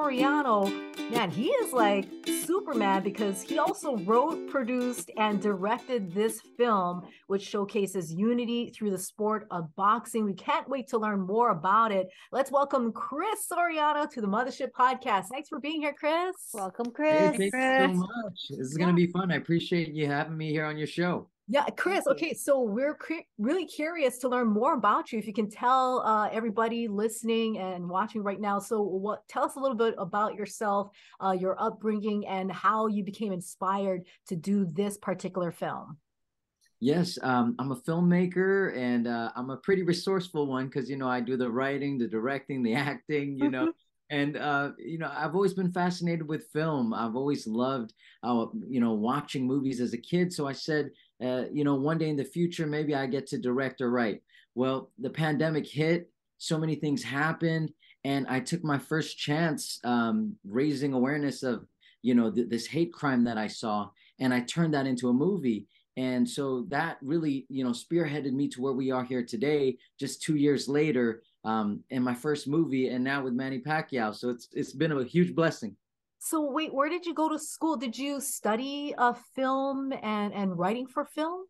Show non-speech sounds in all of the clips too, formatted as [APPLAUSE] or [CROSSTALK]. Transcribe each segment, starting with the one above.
Soriano, man, he is like super Superman because he also wrote, produced, and directed this film, which showcases unity through the sport of boxing. We can't wait to learn more about it. Let's welcome Chris Soriano to the Mothership Podcast. Thanks for being here, Chris. Welcome, Hey, Chris. thank you so much. This is going to be fun. I appreciate you having me here on your show. Yeah, Chris. Okay, so we're cre- really curious to learn more about you. If you can tell uh, everybody listening and watching right now, so what? Tell us a little bit about yourself, uh, your upbringing, and how you became inspired to do this particular film. Yes, um, I'm a filmmaker and uh, I'm a pretty resourceful one because, you know, I do the writing, the directing, the [LAUGHS] acting, you know. And uh, you know, I've always been fascinated with film. I've always loved, uh, you know, watching movies as a kid. So I said, uh, you know, one day in the future, maybe I get to direct or write. Well, the pandemic hit, so many things happened, and I took my first chance um, raising awareness of, you know, th- this hate crime that I saw, and I turned that into a movie. And so that really, you know, spearheaded me to where we are here today, just two years later, um, in my first movie, and now with Manny Pacquiao. So it's it's been a huge blessing. So wait, where did you go to school? Did you study uh, film and and writing for film?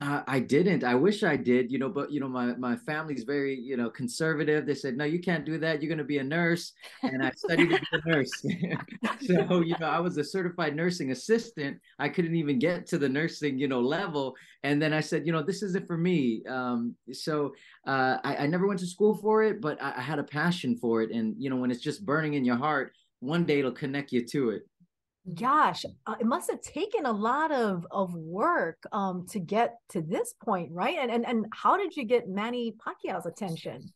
Uh, I didn't. I wish I did, you know, but you know, my my family's very, you know, conservative. They said, no, you can't do that. You're going to be a nurse, and I studied to be a nurse. [LAUGHS] so you know, I was a certified nursing assistant. I couldn't even get to the nursing, you know, level. And then I said, you know, this isn't for me. Um, so uh, I, I never went to school for it, but I, I had a passion for it. And you know, when it's just burning in your heart, one day it'll connect you to it. Gosh, uh, it must have taken a lot of of work um, to get to this point, right? And and and how did you get Manny Pacquiao's attention?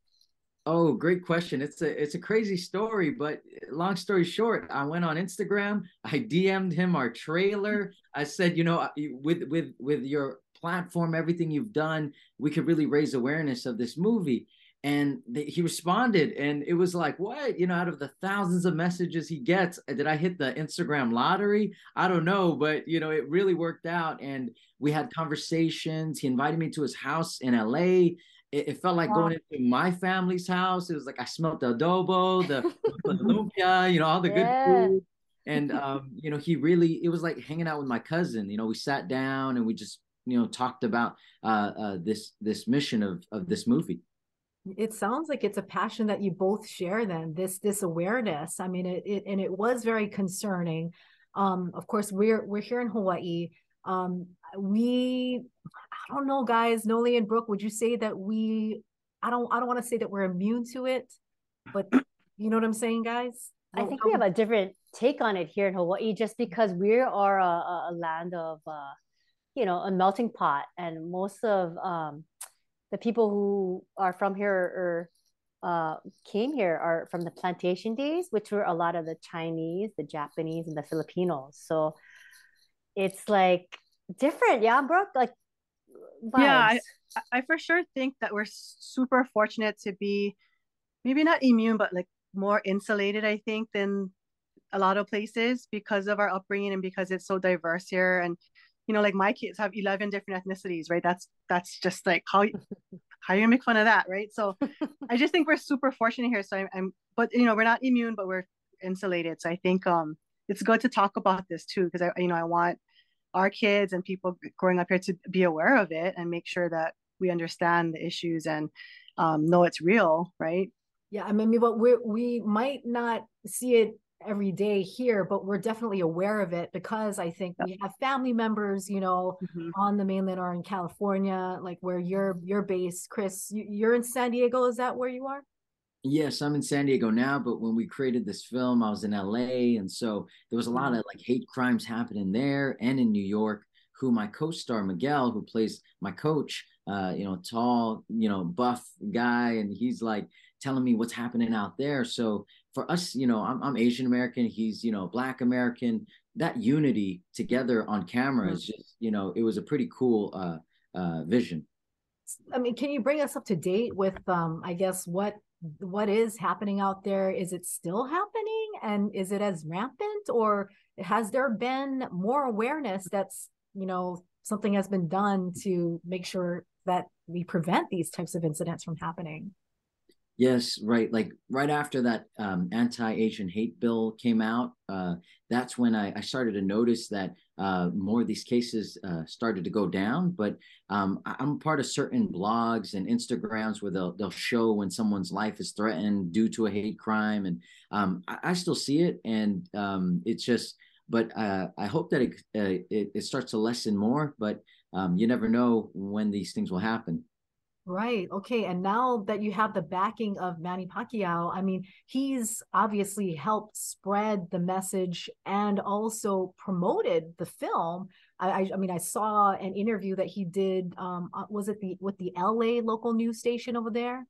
Oh, great question. It's a it's a crazy story, but long story short, I went on Instagram. I DM'd him our trailer. I said, you know, with with with your platform, everything you've done, we could really raise awareness of this movie. And he responded, and it was like, what? You know, out of the thousands of messages he gets, did I hit the Instagram lottery? I don't know, but you know, it really worked out. And we had conversations. He invited me to his house in LA it, it felt like wow. going into my family's house. It was like I smelled the adobo, the, the lumpia, [LAUGHS] you know, all the yeah. good food. And um, you know, he really it was like hanging out with my cousin. You know, we sat down and we just you know talked about uh, uh, this this mission of of this movie. It sounds like it's a passion that you both share. Then this this awareness. I mean, it, it and it was very concerning. Um, of course, we're we're here in Hawaii. Um, we I don't know, guys. Noli and Brooke, would you say that we? I don't. I don't want to say that we're immune to it, but you know what I'm saying, guys. I think we have a different take on it here in Hawaii, just because we are a, a land of, uh, you know, a melting pot, and most of um, the people who are from here or uh, came here are from the plantation days, which were a lot of the Chinese, the Japanese, and the Filipinos. So it's like different, yeah, Brooke. Like vibes. Yeah, I, I for sure think that we're super fortunate to be maybe not immune, but like more insulated, I think, than a lot of places because of our upbringing and because it's so diverse here. And, you know, like my kids have 11 different ethnicities, right? That's, that's just like how, [LAUGHS] how you make fun of that, right? So [LAUGHS] I just think we're super fortunate here. So I'm, I'm, but you know, we're not immune, but we're insulated. So I think um, it's good to talk about this too, because I, you know, I want our kids and people growing up here to be aware of it and make sure that we understand the issues and um, know it's real, right? Yeah, I mean, but we we might not see it every day here, but we're definitely aware of it because I think we have family members, you know, mm-hmm. on the mainland or in California, like where you're you're based. Chris, you're in San Diego. Is that where you are? Yes, I'm in San Diego now, but when we created this film, I was in LA, and so there was a lot mm-hmm. of like hate crimes happening there and in New York. Who my co-star Miguel, who plays my coach, uh, you know, tall, you know, buff guy, and he's like telling me what's happening out there. So for us, you know, I'm, I'm Asian American, he's, you know, Black American. That unity together on camera mm-hmm. is just, you know, it was a pretty cool uh, uh, vision. I mean, can you bring us up to date with, um, I guess, what what is happening out there? Is it still happening, and is it as rampant, or has there been more awareness that's, you know, something has been done to make sure that we prevent these types of incidents from happening? Yes, right. Like right after that um, anti-Asian hate bill came out, uh, that's when I, I, started to notice that uh, more of these cases uh, started to go down. But um, I, am part of certain blogs and Instagrams where they'll they'll show when someone's life is threatened due to a hate crime, and um, I, I, still see it, and um, it's just. But uh, I hope that it, uh, it, it starts to lessen more. But um, you never know when these things will happen. Right. Okay. And now that you have the backing of Manny Pacquiao, I mean, he's obviously helped spread the message and also promoted the film. I, I mean, I saw an interview that he did. Um, uh, was it the with the LA local news station over there?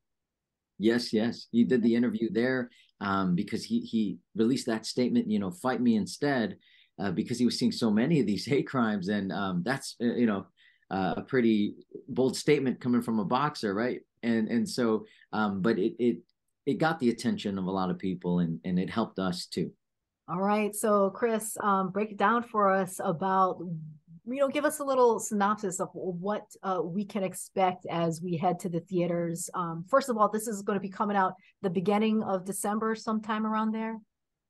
Yes, yes, he did the interview there um, because he he released that statement. You know, fight me instead, uh, because he was seeing so many of these [LAUGHS] hate crimes, and um, that's uh, you know uh, a pretty bold statement coming from a boxer, right? And and so, um, but it it it got the attention of a lot of people, and and it helped us too. All right, so Chris, um, break it down for us about you know give us a little synopsis of what uh, we can expect as we head to the theaters um, first of all this is going to be coming out the beginning of december sometime around there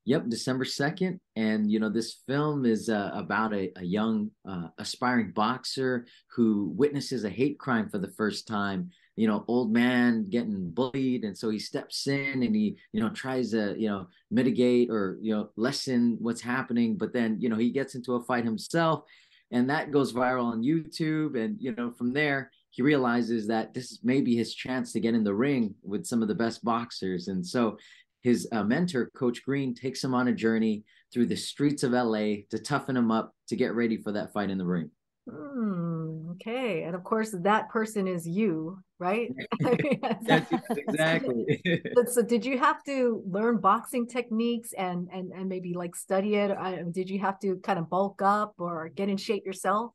Yep, December 2nd. And, you know, this film is uh, about a, a young uh, aspiring boxer who witnesses a hate crime for the first time. You know, old man getting bullied. And so he steps in and he, you know, tries to, you know, mitigate or, you know, lessen what's happening. But then, you know, he gets into a fight himself and that goes viral on YouTube. And, you know, from there, he realizes that this is maybe his chance to get in the ring with some of the best boxers. And so his uh, mentor, Coach Green, takes him on a journey through the streets of LA to toughen him up to get ready for that fight in the ring. Hmm, okay. And of course, that person is you, right? [LAUGHS] [LAUGHS] That's [LAUGHS] exactly. so, so, did you have to learn boxing techniques and and and maybe like study it? did you have to kind of bulk up or get in shape yourself?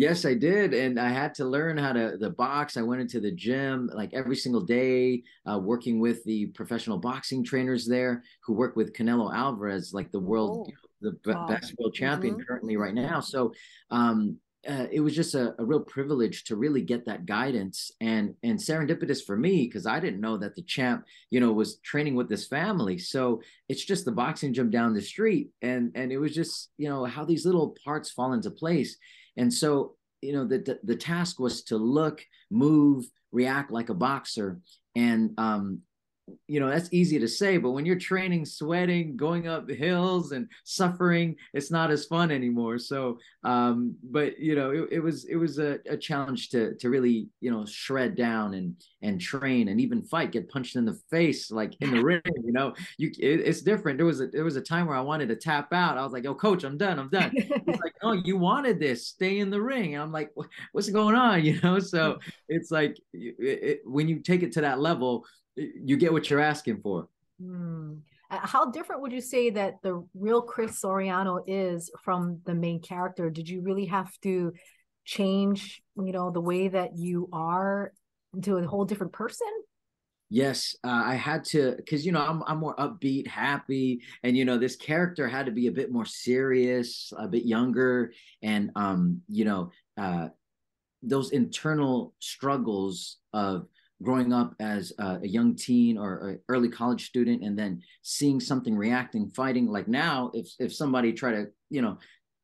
Yes, I did, and I had to learn how to the box. I went into the gym like every single day, uh, working with the professional boxing trainers there, who work with Canelo Alvarez, like the world, oh. the wow. best world champion mm-hmm. currently right now. So, um, uh, it was just a, a, real privilege to really get that guidance and and serendipitous for me because I didn't know that the champ, you know, was training with this family. So it's just the boxing gym down the street, and and it was just you know how these little parts fall into place and so, you know, the, the, task was to look, move, react like a boxer. And um, you know that's easy to say but when you're training sweating going up hills and suffering it's not as fun anymore. So um but you know it, it was it was a, a, challenge to to really you know shred down and and train and even fight get punched in the face like in the [LAUGHS] ring you know? You it, it's different. There was a there was a time where i wanted to tap out. I was like oh coach i'm done i'm done. [LAUGHS] He's like oh you wanted this. Stay in the ring. And i'm like what's going on? [LAUGHS] You know? So it's like it, when you take it to that level you get what you're asking for. Hmm. Uh, how different would you say that the real Chris Soriano is from the main character? Did you really have to change, you know, the way that you are into a whole different person? Yes, uh, I had to because you know I'm I'm more upbeat, happy, and you know this character had to be a bit more serious, a bit younger, and um, you know, uh, those internal struggles of growing up as a, a young teen or early college student and then seeing something reacting fighting. Like now if if somebody try to you know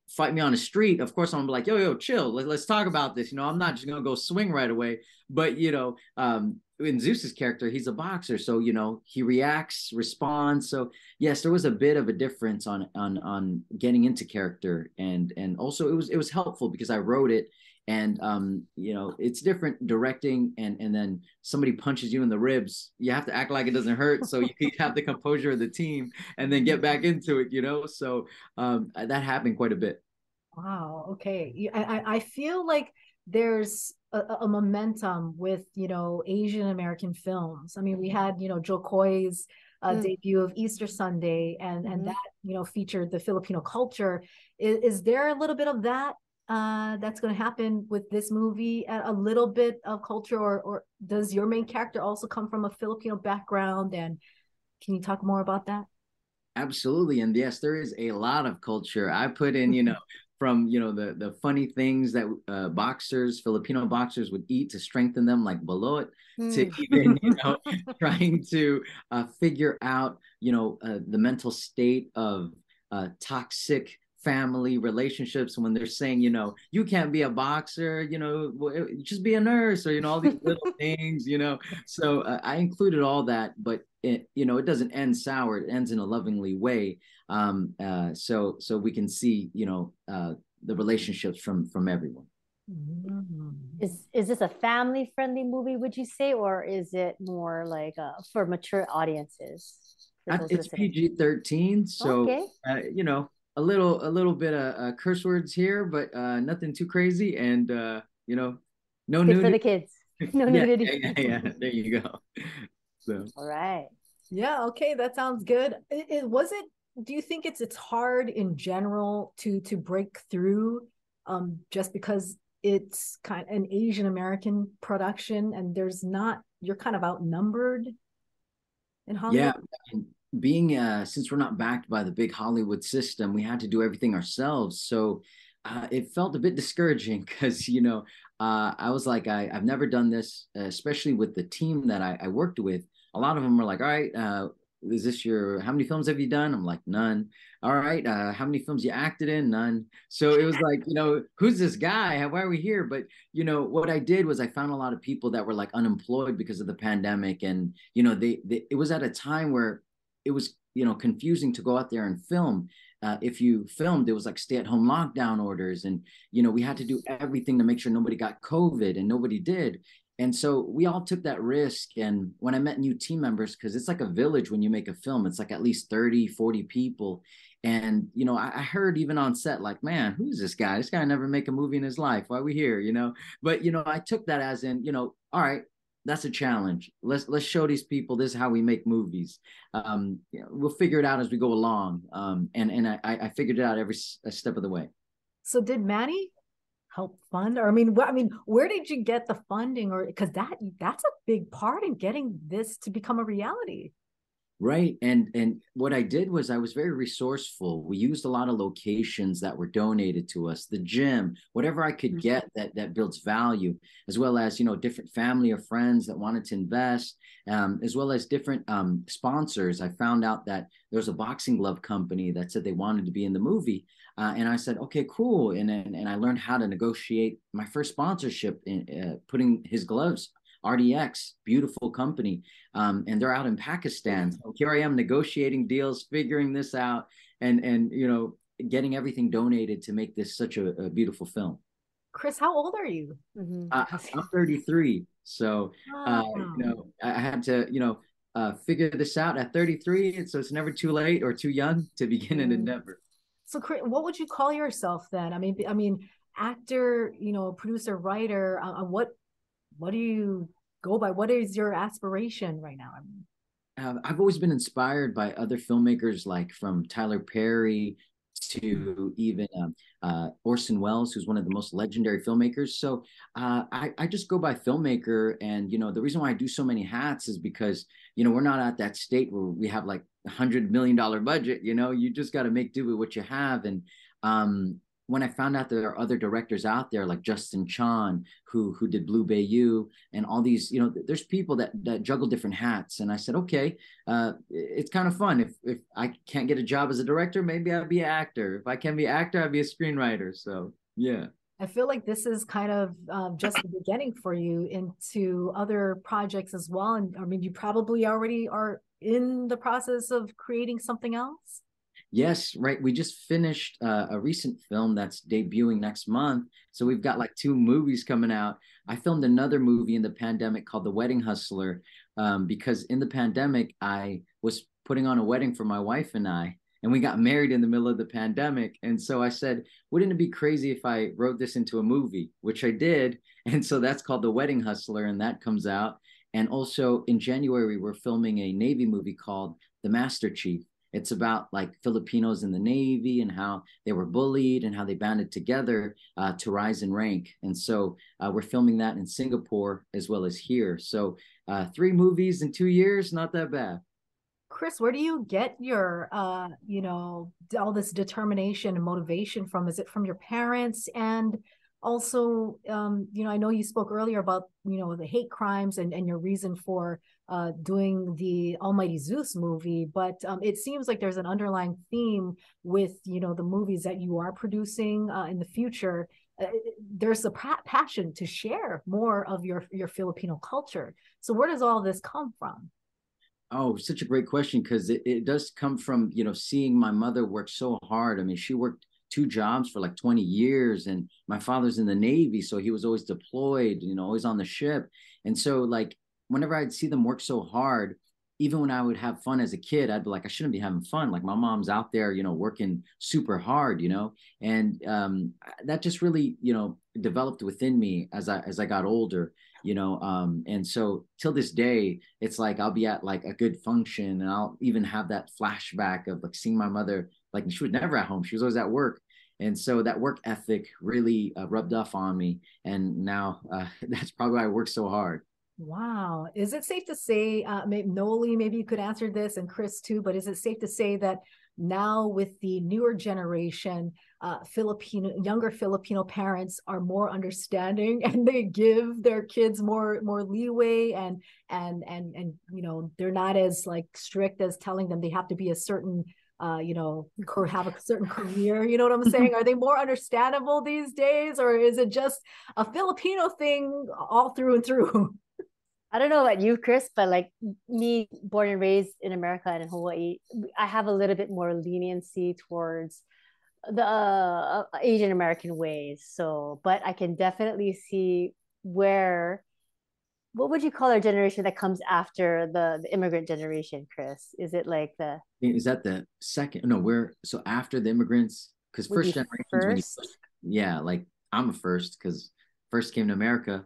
fight me on the street of course i'm like yo yo chill. Let, us talk about this. You know i'm not just gonna go swing right away. But you know um in zeus's character he's a boxer. So you know he reacts responds. So yes there was a bit of a difference on on on getting into character. And and also it was it was helpful because i wrote it and um you know it's different directing and and then somebody punches you in the ribs you have to act like it doesn't hurt so you can have the composure of the team and then get back into it you know so um that happened quite a bit wow okay i i feel like there's a, a momentum with you know asian american films i mean we had you know Jo Koy's uh, mm. debut of Easter Sunday, and mm-hmm. and that you know featured the Filipino culture. Is, is there a little bit of that uh, that's going to happen with this movie? A little bit of culture, or or does your main character also come from a Filipino background? And can you talk more about that? Absolutely, and yes, there is a lot of culture. I put in, you know, from you know the the funny things that uh, boxers, Filipino boxers would eat to strengthen them, like balut, mm. to hmm. even you know [LAUGHS] [LAUGHS] trying to uh, figure out you know uh, the mental state of uh, toxic family relationships when they're saying, you know, you can't be a boxer, you know, just be a nurse or, you know, all these little [LAUGHS] things, you know. So uh, I included all that, but it, you know, it doesn't end sour. It ends in a lovingly way. Um, uh, so, so we can see, you know, uh, the relationships from, from everyone. Mm-hmm. Is is this a family friendly movie? Would you say, or is it more like uh, for mature audiences? For it's PG thirteen, so okay. uh, you know a little a little bit of uh, curse words here, but uh, nothing too crazy, and uh, you know, no Good nudity for the kids. [LAUGHS] No nudity. yeah, yeah, yeah, There you go. [LAUGHS] So. All right. Yeah. Okay. That sounds good. It, it was it. Do you think it's it's hard in general to to break through, um, just because it's kind of an Asian American production and there's not you're kind of outnumbered in Hollywood. Yeah being uh, since we're not backed by the big Hollywood system, we had to do everything ourselves. So uh, it felt a bit discouraging [LAUGHS] because you know uh, I was like I, have never done this, especially with the team that I, I, worked with. A lot of them were like, "All right, uh, is this your how many films have you done?" I'm like, "None." All right, uh, how many films you acted in? None. So it was like, you know, who's this guy? Why are we here? But you know, what I did was I found a lot of people that were like unemployed because of the pandemic, and you know, they, they it was at a time where it was you know confusing to go out there and film uh, if you filmed, it was like stay at home lockdown orders. And, you know, we had to do everything to make sure nobody got COVID and nobody did. And so we all took that risk. And when I met new team members, because it's like a village when you make a film, it's like at least 30, 40 people. And, you know, I, I heard even on set, like, man, who's this guy? This guy never make a movie in his life. Why are we here? You know, but, you know, I took that as in, you know, all right, that's a challenge. Let's let's show these people this is how we make movies. Um, we'll figure it out as we go along. Um, and and I, I figured it out every step of the way. So did Manny help fund, or I mean, I mean, where did you get the funding, or because that that's a big part in getting this to become a reality right and and what i did was i was very resourceful we used a lot of locations that were donated to us the gym whatever i could mm-hmm. get that that builds value as well as you know different family or friends that wanted to invest um, as well as different um, sponsors i found out that there was a boxing glove company that said they wanted to be in the movie uh, and i said okay cool and, and and i learned how to negotiate my first sponsorship in uh, putting his gloves RDX, beautiful company, um, and they're out in Pakistan. So here I am negotiating deals, figuring this out, and and you know getting everything donated to make this such a, a beautiful film. Chris, how old are you? Mm-hmm. Uh, I'm 33, so uh, you know I had to you know uh, figure this out at 33, so it's never too late or too young to begin an mm. endeavor. So, Chris, what would you call yourself then? I mean, I mean, actor, you know, producer, writer. Uh, uh what what do you go by? What is your aspiration right now? Uh, I've always been inspired by other filmmakers, like from Tyler Perry to even um, uh, Orson Welles, who's one of the most legendary filmmakers. So uh, I, I just go by filmmaker, and you know the reason why I do so many hats is because you know we're not at that state where we have like a hundred million dollar budget. You know, you just got to make do with what you have, and um, when I found out there are other directors out there like Justin Chon who who did Blue Bayou and all these, you know, there's people that that juggle different hats. And I said, okay, uh, it's kind of fun. If if I can't get a job as a director, maybe I'll be an actor. If I can be an actor, I'll be a screenwriter. So yeah. I feel like this is kind of um, just the beginning for you into other projects as well. And I mean, you probably already are in the process of creating something else. Yes, right. We just finished uh, a recent film that's debuting next month. So we've got like two movies coming out. I filmed another movie in the pandemic called The Wedding Hustler um, because in the pandemic, I was putting on a wedding for my wife and I, and we got married in the middle of the pandemic. And so I said, wouldn't it be crazy if I wrote this into a movie, which I did. [LAUGHS] And so that's called The Wedding Hustler, and that comes out. And also in January, we're filming a Navy movie called The Master Chief it's about like Filipinos in the Navy and how they were bullied and how they banded together uh, to rise in rank. And so uh, we're filming that in Singapore as well as here. So uh, three movies in two years, not that bad. Chris, where do you get your, uh, you know, all this determination and motivation from? Is it from your parents? And also, um, you know, I know you spoke earlier about, you know, the hate crimes and, and your reason for uh, doing the Almighty Zeus movie, but um, it seems like there's an underlying theme with you know the movies that you are producing uh, in the future. Uh, there's a pa- passion to share more of your your Filipino culture. So where does all this come from? Oh, such a great question because it, it does come from you know seeing my mother work so hard. I mean, she worked two jobs for like 20 years and my father's in the navy so he was always deployed you know always on the ship and so like whenever I'd see them work so hard, even when I would have fun as a kid, I'd be like, I shouldn't be having fun. Like my mom's out there, you know, working super hard, you know, and um, that just really, you know, developed within me as I as I got older, you know. Um, and so till this day, it's like I'll be at like a good function, and I'll even have that flashback of like seeing my mother. Like she was never at home; she was always at work. And so that work ethic really uh, rubbed off on me, and now uh, [LAUGHS] that's probably why I work so hard. Wow. Is it safe to say, uh, maybe Noli, maybe you could answer this, and Chris too, but is it safe to say that now with the newer generation, uh, Filipino, younger Filipino parents are more understanding [LAUGHS] and they give their kids more more leeway and and and and you know they're not as like strict as telling them they have to be a certain uh, you know, have a [LAUGHS] certain career. You know what I'm saying? Are they more understandable these days, or is it just a Filipino thing all through and through? [LAUGHS] I don't know about you, Chris, but like me, born and raised in America and in Hawaii, I have a little bit more leniency towards the uh, Asian American ways. So, but I can definitely see where. What would you call our generation that comes after the, the immigrant generation, Chris? Is it like the? Is that the second? No, we're so after the immigrants because first generation. Yeah, like I'm a first because first came to America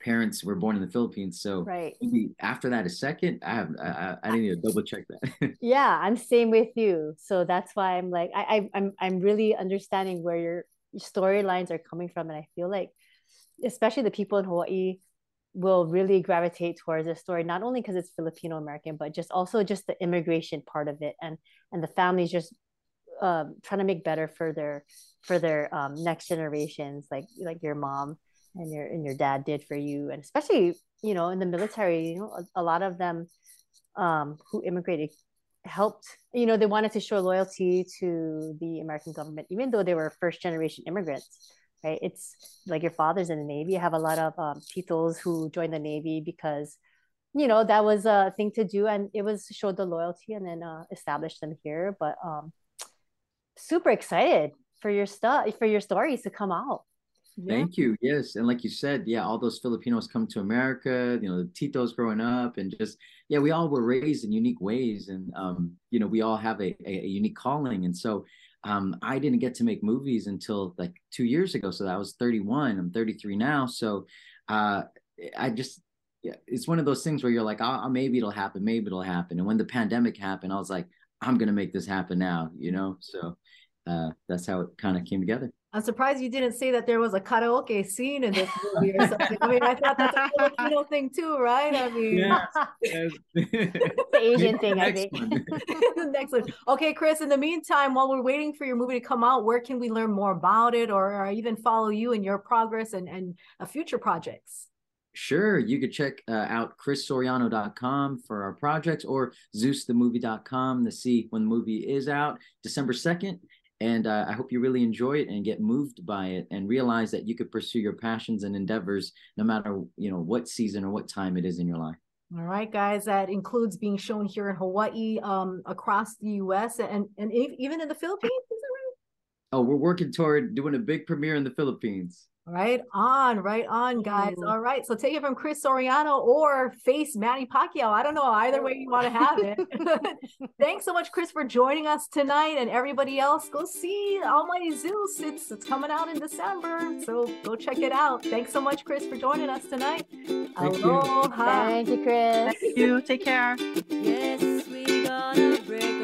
parents were born in the Philippines. So right after that, a second, I have I, I need to double check that. [LAUGHS] yeah, I'm same with you. So that's why I'm like I, I I'm I'm really understanding where your storylines are coming from, and I feel like especially the people in Hawaii will really gravitate towards this story not only because it's filipino american but just also just the immigration part of it and and the families just um, trying to make better for their for their um, next generations like like your mom and your and your dad did for you. And especially you know in the military you know a, a lot of them um, who immigrated helped you know they wanted to show loyalty to the american government even though they were first generation immigrants right it's like your father's in the navy you have a lot of um, titos who joined the navy because you know that was a thing to do and it was showed the loyalty and then uh, established them here but um super excited for your stuff for your stories to come out yeah. Thank you. Yes, and like you said, yeah, all those Filipinos come to America. You know, the Titos growing up, and just yeah, we all were raised in unique ways, and um, you know, we all have a, a, a unique calling. And so, um, I didn't get to make movies until like two years ago. So I was 31. I'm 33 now. So, uh, I just yeah, it's one of those things where you're like, oh, maybe it'll happen, maybe it'll happen. And when the pandemic happened, I was like, I'm gonna make this happen now. You know, so uh, that's how it kind of came together. I'm surprised you didn't say that there was a karaoke scene in this movie or something. I mean, I thought that's a Filipino thing too, right? I mean, [LAUGHS] Yes. the Asian thing, I think. one. the [LAUGHS] next one. Okay, Chris. In the meantime, while we're waiting for your movie to come out, where can we learn more about it, or, or even follow you and your progress and and uh, future projects? Sure, you could check uh, out chrissoriano.com for our projects or zeusthemovie.com to see when the movie is out December 2nd. And uh, I hope you really enjoy it and get moved by it and realize that you could pursue your passions and endeavors no matter, you know, what season or what time it is in your life. All right, guys. That includes being shown here in Hawaii, um, across the U.S. and and even in the Philippines. Is that right? Oh, we're working toward doing a big premiere in the Philippines. Right on, right on, guys. Ooh. All right. So take it from Chris Soriano or face Manny Pacquiao. I don't know either way you want to have it. [LAUGHS] Thanks so much, Chris, for joining us tonight. And everybody else, go see Almighty Zeus. It's it's coming out in December. So go check it out. Thanks so much, Chris, for joining us tonight. Thank you. Aloha. Thank you, Chris. Thank you. Take care. Yes, we gonna break 'em